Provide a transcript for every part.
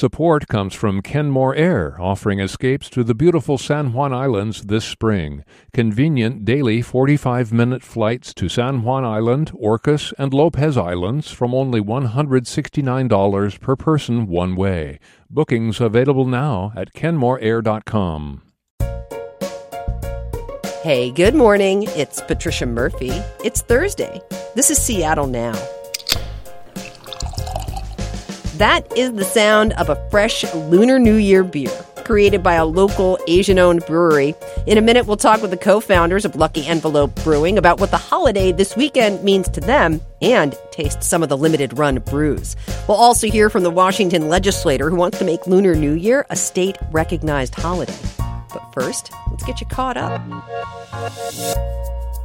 Support comes from Kenmore Air, offering escapes to the beautiful San Juan Islands this spring. Convenient daily 45 minute flights to San Juan Island, Orcas, and Lopez Islands from only $169 per person one way. Bookings available now at kenmoreair.com. Hey, good morning. It's Patricia Murphy. It's Thursday. This is Seattle Now. That is the sound of a fresh Lunar New Year beer created by a local Asian owned brewery. In a minute, we'll talk with the co founders of Lucky Envelope Brewing about what the holiday this weekend means to them and taste some of the limited run brews. We'll also hear from the Washington legislator who wants to make Lunar New Year a state recognized holiday. But first, let's get you caught up.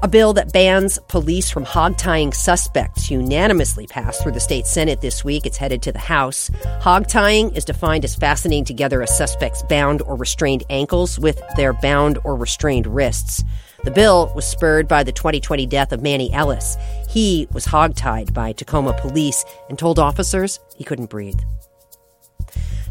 A bill that bans police from hog-tying suspects unanimously passed through the state Senate this week. It's headed to the House. Hog-tying is defined as fastening together a suspect's bound or restrained ankles with their bound or restrained wrists. The bill was spurred by the 2020 death of Manny Ellis. He was hog-tied by Tacoma police and told officers he couldn't breathe.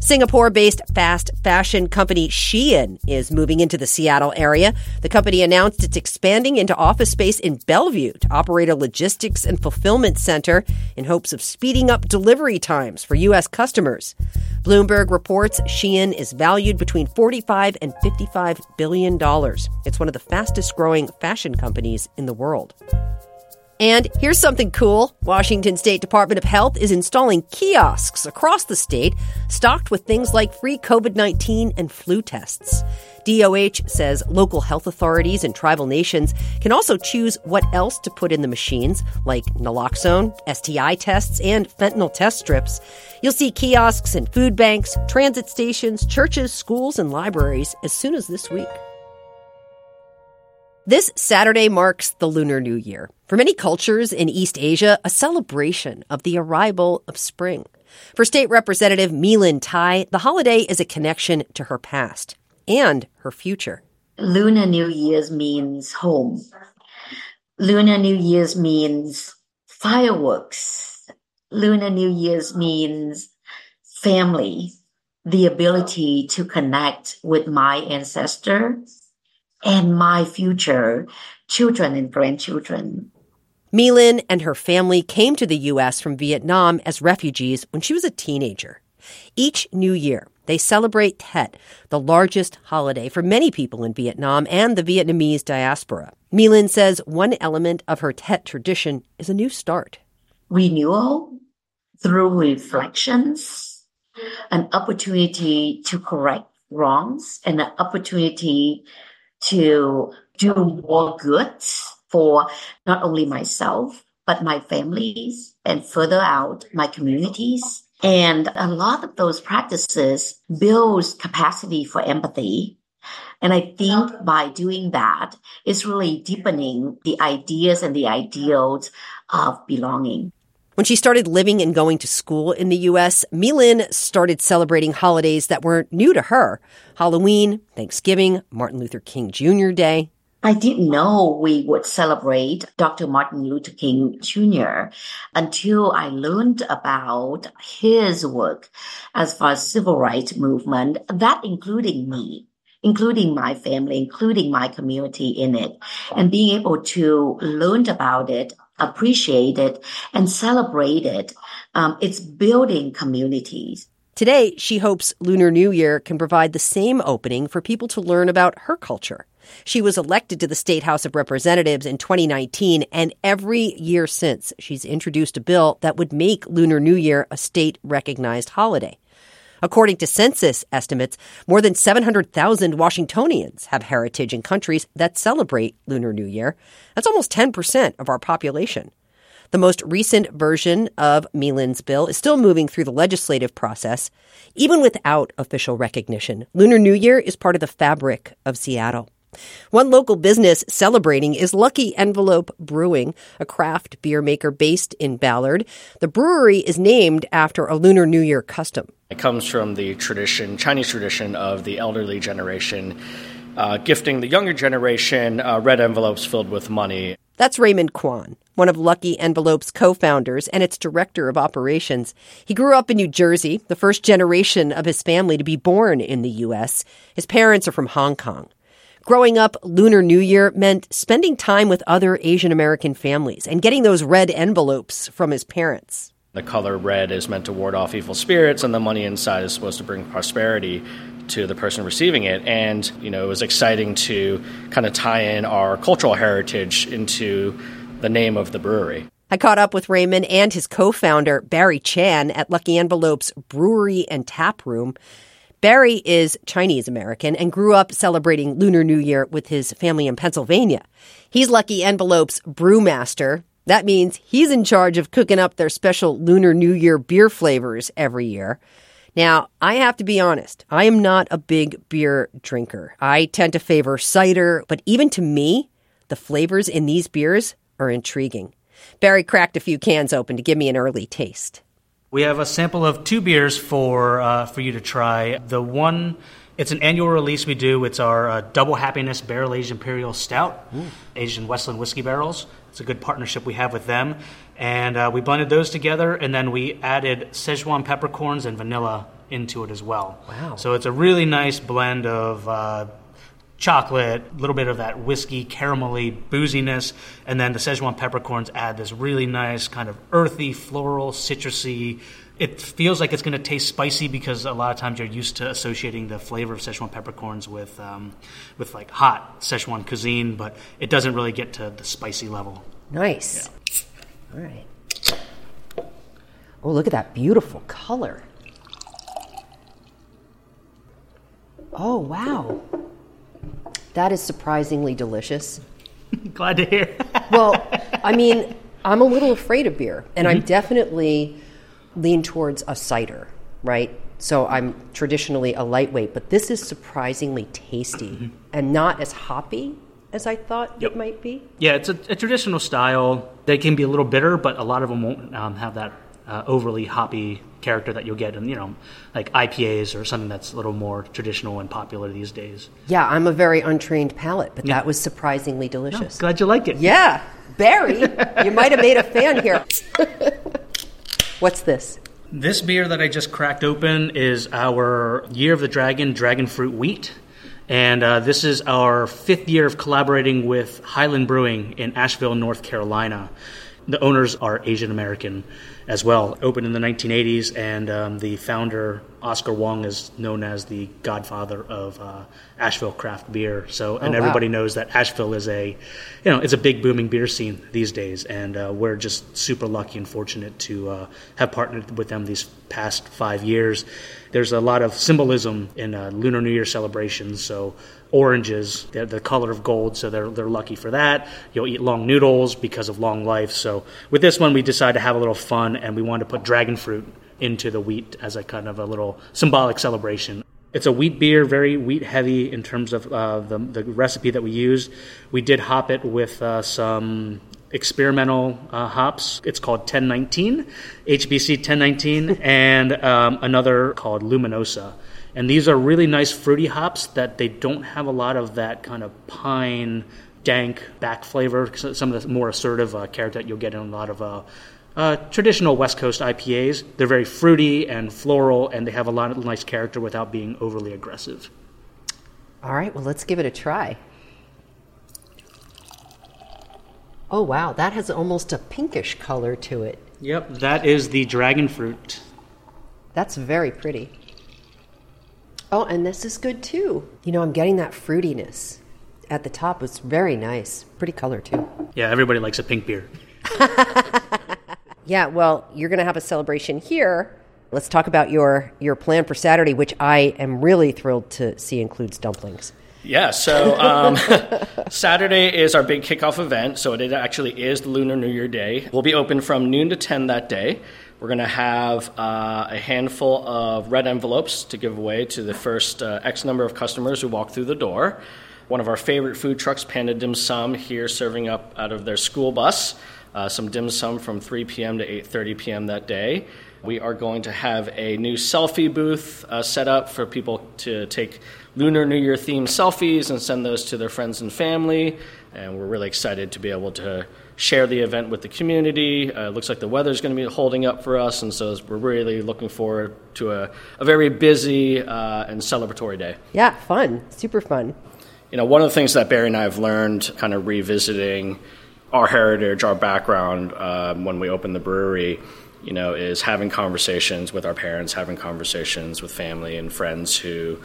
Singapore based fast fashion company Shein is moving into the Seattle area. The company announced it's expanding into office space in Bellevue to operate a logistics and fulfillment center in hopes of speeding up delivery times for U.S. customers. Bloomberg reports Shein is valued between 45 and 55 billion dollars. It's one of the fastest growing fashion companies in the world. And here's something cool. Washington State Department of Health is installing kiosks across the state stocked with things like free COVID-19 and flu tests. DOH says local health authorities and tribal nations can also choose what else to put in the machines, like naloxone, STI tests, and fentanyl test strips. You'll see kiosks in food banks, transit stations, churches, schools, and libraries as soon as this week. This Saturday marks the Lunar New Year. For many cultures in East Asia, a celebration of the arrival of spring. For State Representative My-Linh Thai, the holiday is a connection to her past and her future. Lunar New Year's means home. Lunar New Year's means fireworks. Lunar New Year's means family, the ability to connect with my ancestors and my future children and grandchildren. My-Linh and her family came to the U.S. from Vietnam as refugees when she was a teenager. Each new year, they celebrate Tet, the largest holiday for many people in Vietnam and the Vietnamese diaspora. My-Linh says one element of her Tet tradition is a new start. Renewal through reflections, an opportunity to correct wrongs, and an opportunity to do more good for not only myself, but my families and further out my communities. And a lot of those practices builds capacity for empathy. And I think by doing that, it's really deepening the ideas and the ideals of belonging. When she started living and going to school in the U.S., My-Linh started celebrating holidays that weren't new to her. Halloween, Thanksgiving, Martin Luther King Jr. Day. I didn't know we would celebrate Dr. Martin Luther King Jr. until I learned about his work as far as civil rights movement, that including me including my family, including my community in it, and being able to learn about it appreciate it and celebrate it. Um, it's building communities. Today, she hopes Lunar New Year can provide the same opening for people to learn about her culture. She was elected to the State House of Representatives in 2019, and every year since, she's introduced a bill that would make Lunar New Year a state recognized holiday. According to census estimates, more than 700,000 Washingtonians have heritage in countries that celebrate Lunar New Year. That's almost 10% of our population. The most recent version of My-Linh's bill is still moving through the legislative process. Even without official recognition, Lunar New Year is part of the fabric of Seattle. One local business celebrating is Lucky Envelope Brewing, a craft beer maker based in Ballard. The brewery is named after a Lunar New Year custom. It comes from the tradition, Chinese tradition of the elderly generation uh, gifting the younger generation uh, red envelopes filled with money. That's Raymond Kwan, one of Lucky Envelope's co founders and its director of operations. He grew up in New Jersey, the first generation of his family to be born in the U.S. His parents are from Hong Kong. Growing up, Lunar New Year meant spending time with other Asian American families and getting those red envelopes from his parents. The color red is meant to ward off evil spirits, and the money inside is supposed to bring prosperity to the person receiving it. And, you know, it was exciting to kind of tie in our cultural heritage into the name of the brewery. I caught up with Raymond and his co founder, Barry Chan, at Lucky Envelope's Brewery and Tap Room. Barry is Chinese American and grew up celebrating Lunar New Year with his family in Pennsylvania. He's Lucky Envelope's brewmaster. That means he's in charge of cooking up their special Lunar New Year beer flavors every year. Now, I have to be honest, I am not a big beer drinker. I tend to favor cider, but even to me, the flavors in these beers are intriguing. Barry cracked a few cans open to give me an early taste. We have a sample of two beers for uh, for you to try. The one, it's an annual release we do. It's our uh, Double Happiness Barrel Aged Imperial Stout, Ooh. aged in Westland whiskey barrels. It's a good partnership we have with them. And uh, we blended those together, and then we added Szechuan peppercorns and vanilla into it as well. Wow. So it's a really nice blend of uh, chocolate, a little bit of that whiskey, caramelly booziness, and then the Szechuan peppercorns add this really nice kind of earthy, floral, citrusy. It feels like it's going to taste spicy because a lot of times you're used to associating the flavor of Szechuan peppercorns with um, with like hot Szechuan cuisine, but it doesn't really get to the spicy level. Nice. Yeah. All right. Oh, look at that beautiful color. Oh, wow. That is surprisingly delicious. Glad to hear. well, I mean, I'm a little afraid of beer, and mm-hmm. I'm definitely lean towards a cider, right? So I'm traditionally a lightweight, but this is surprisingly tasty mm-hmm. and not as hoppy as I thought yep. it might be. Yeah, it's a, a, traditional style. They can be a little bitter, but a lot of them won't um, have that uh, overly hoppy character that you'll get in you know like IPAs or something that's a little more traditional and popular these days. Yeah, I'm a very untrained palate, but yeah. that was surprisingly delicious. No, glad you like it. Yeah, Barry, you might have made a fan here. What's this? This beer that I just cracked open is our Year of the Dragon Dragon Fruit Wheat. And uh, this is our fifth year of collaborating with Highland Brewing in Asheville, North Carolina. The owners are Asian American as well. Opened in the 1980s, and um, the founder, Oscar Wong, is known as the godfather of uh, Asheville craft beer. So, and oh, everybody knows that Asheville is a, you know, it's a big booming beer scene these days, and uh, we're just super lucky and fortunate to uh, have partnered with them these past five years. There's a lot of symbolism in uh, Lunar New Year celebrations, so oranges. They're the color of gold, so they're, they're lucky for that. You'll eat long noodles because of long life. So with this one, we decided to have a little fun, and we wanted to put dragon fruit into the wheat as a kind of a little symbolic celebration. It's a wheat beer, very wheat heavy in terms of uh, the, the recipe that we used. We did hop it with uh, some experimental uh, hops. It's called 1019, HBC 1019, and um, another called Luminosa. And these are really nice fruity hops that they don't have a lot of that kind of pine, dank back flavor. Some of the more assertive uh, character that you'll get in a lot of uh, uh, traditional West Coast IPAs. They're very fruity and floral, and they have a lot of nice character without being overly aggressive. All right, well, let's give it a try. Oh, wow, that has almost a pinkish color to it. Yep, that is the dragon fruit. That's very pretty. Oh, and this is good too. You know, I'm getting that fruitiness at the top. It's very nice. Pretty color too. Yeah, everybody likes a pink beer. yeah, well, you're going to have a celebration here. Let's talk about your your plan for Saturday, which I am really thrilled to see includes dumplings. Yeah, so um, Saturday is our big kickoff event. So it actually is the Lunar New Year Day. We'll be open from noon to 10 that day. We're going to have uh, a handful of red envelopes to give away to the first uh, X number of customers who walk through the door. One of our favorite food trucks, Panda Dim Sum, here serving up out of their school bus uh, some dim sum from 3 p.m. to 8:30 p.m. that day. We are going to have a new selfie booth uh, set up for people to take Lunar New Year themed selfies and send those to their friends and family. And we're really excited to be able to share the event with the community. Uh, it looks like the weather's going to be holding up for us, and so we're really looking forward to a, a very busy uh, and celebratory day. Yeah, fun, super fun. You know, one of the things that Barry and I have learned, kind of revisiting our heritage, our background um, when we opened the brewery, you know, is having conversations with our parents, having conversations with family and friends who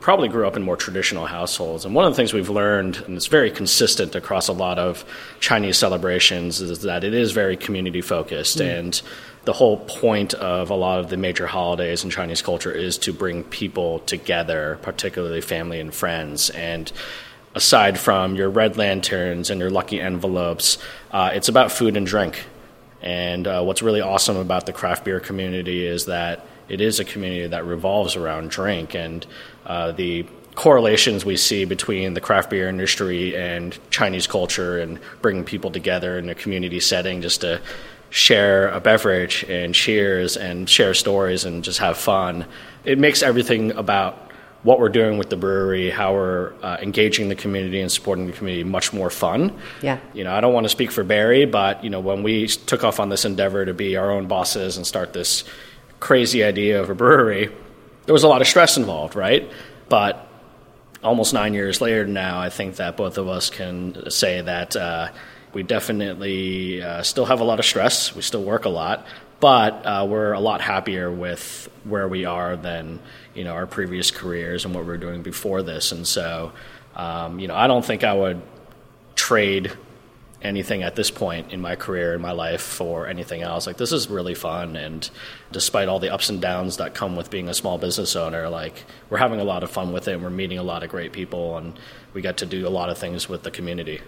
probably grew up in more traditional households. And one of the things we've learned, and it's very consistent across a lot of Chinese celebrations, is that it is very community focused. Mm. And the whole point of a lot of the major holidays in Chinese culture is to bring people together, particularly family and friends. And aside from your red lanterns and your lucky envelopes, uh, it's about food and drink. And uh, what's really awesome about the craft beer community is that it is a community that revolves around drink and uh, the correlations we see between the craft beer industry and Chinese culture and bringing people together in a community setting just to share a beverage and cheers and share stories and just have fun. It makes everything about what we're doing with the brewery, how we're uh, engaging the community and supporting the community much more fun. Yeah. You know, I don't want to speak for Barry, but you know, when we took off on this endeavor to be our own bosses and start this crazy idea of a brewery, there was a lot of stress involved, right? But almost nine years later now, I think that both of us can say that uh, we definitely uh, still have a lot of stress. We still work a lot, but uh, we're a lot happier with where we are than you know our previous careers and what we were doing before this. And so, um, you know, I don't think I would trade anything at this point in my career in my life for anything else like this is really fun and despite all the ups and downs that come with being a small business owner like we're having a lot of fun with it and we're meeting a lot of great people and we get to do a lot of things with the community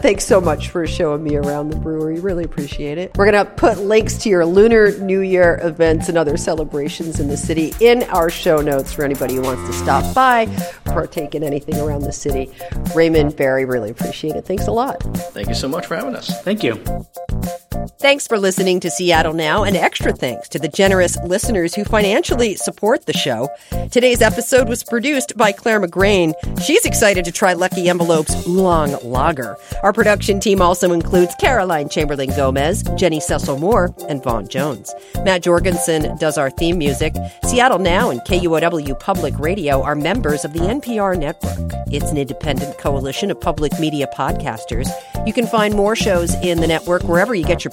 Thanks so much for showing me around the brewery. Really appreciate it. We're going to put links to your Lunar New Year events and other celebrations in the city in our show notes for anybody who wants to stop by, or partake in anything around the city. Raymond Barry, really appreciate it. Thanks a lot. Thank you so much for having us. Thank you. Thanks for listening to Seattle Now, and extra thanks to the generous listeners who financially support the show. Today's episode was produced by Claire McGrain. She's excited to try Lucky Envelope's Oolong Lager. Our production team also includes Caroline Chamberlain Gomez, Jenny Cecil Moore, and Vaughn Jones. Matt Jorgensen does our theme music. Seattle Now and KUOW Public Radio are members of the NPR network. It's an independent coalition of public media podcasters. You can find more shows in the network wherever you get your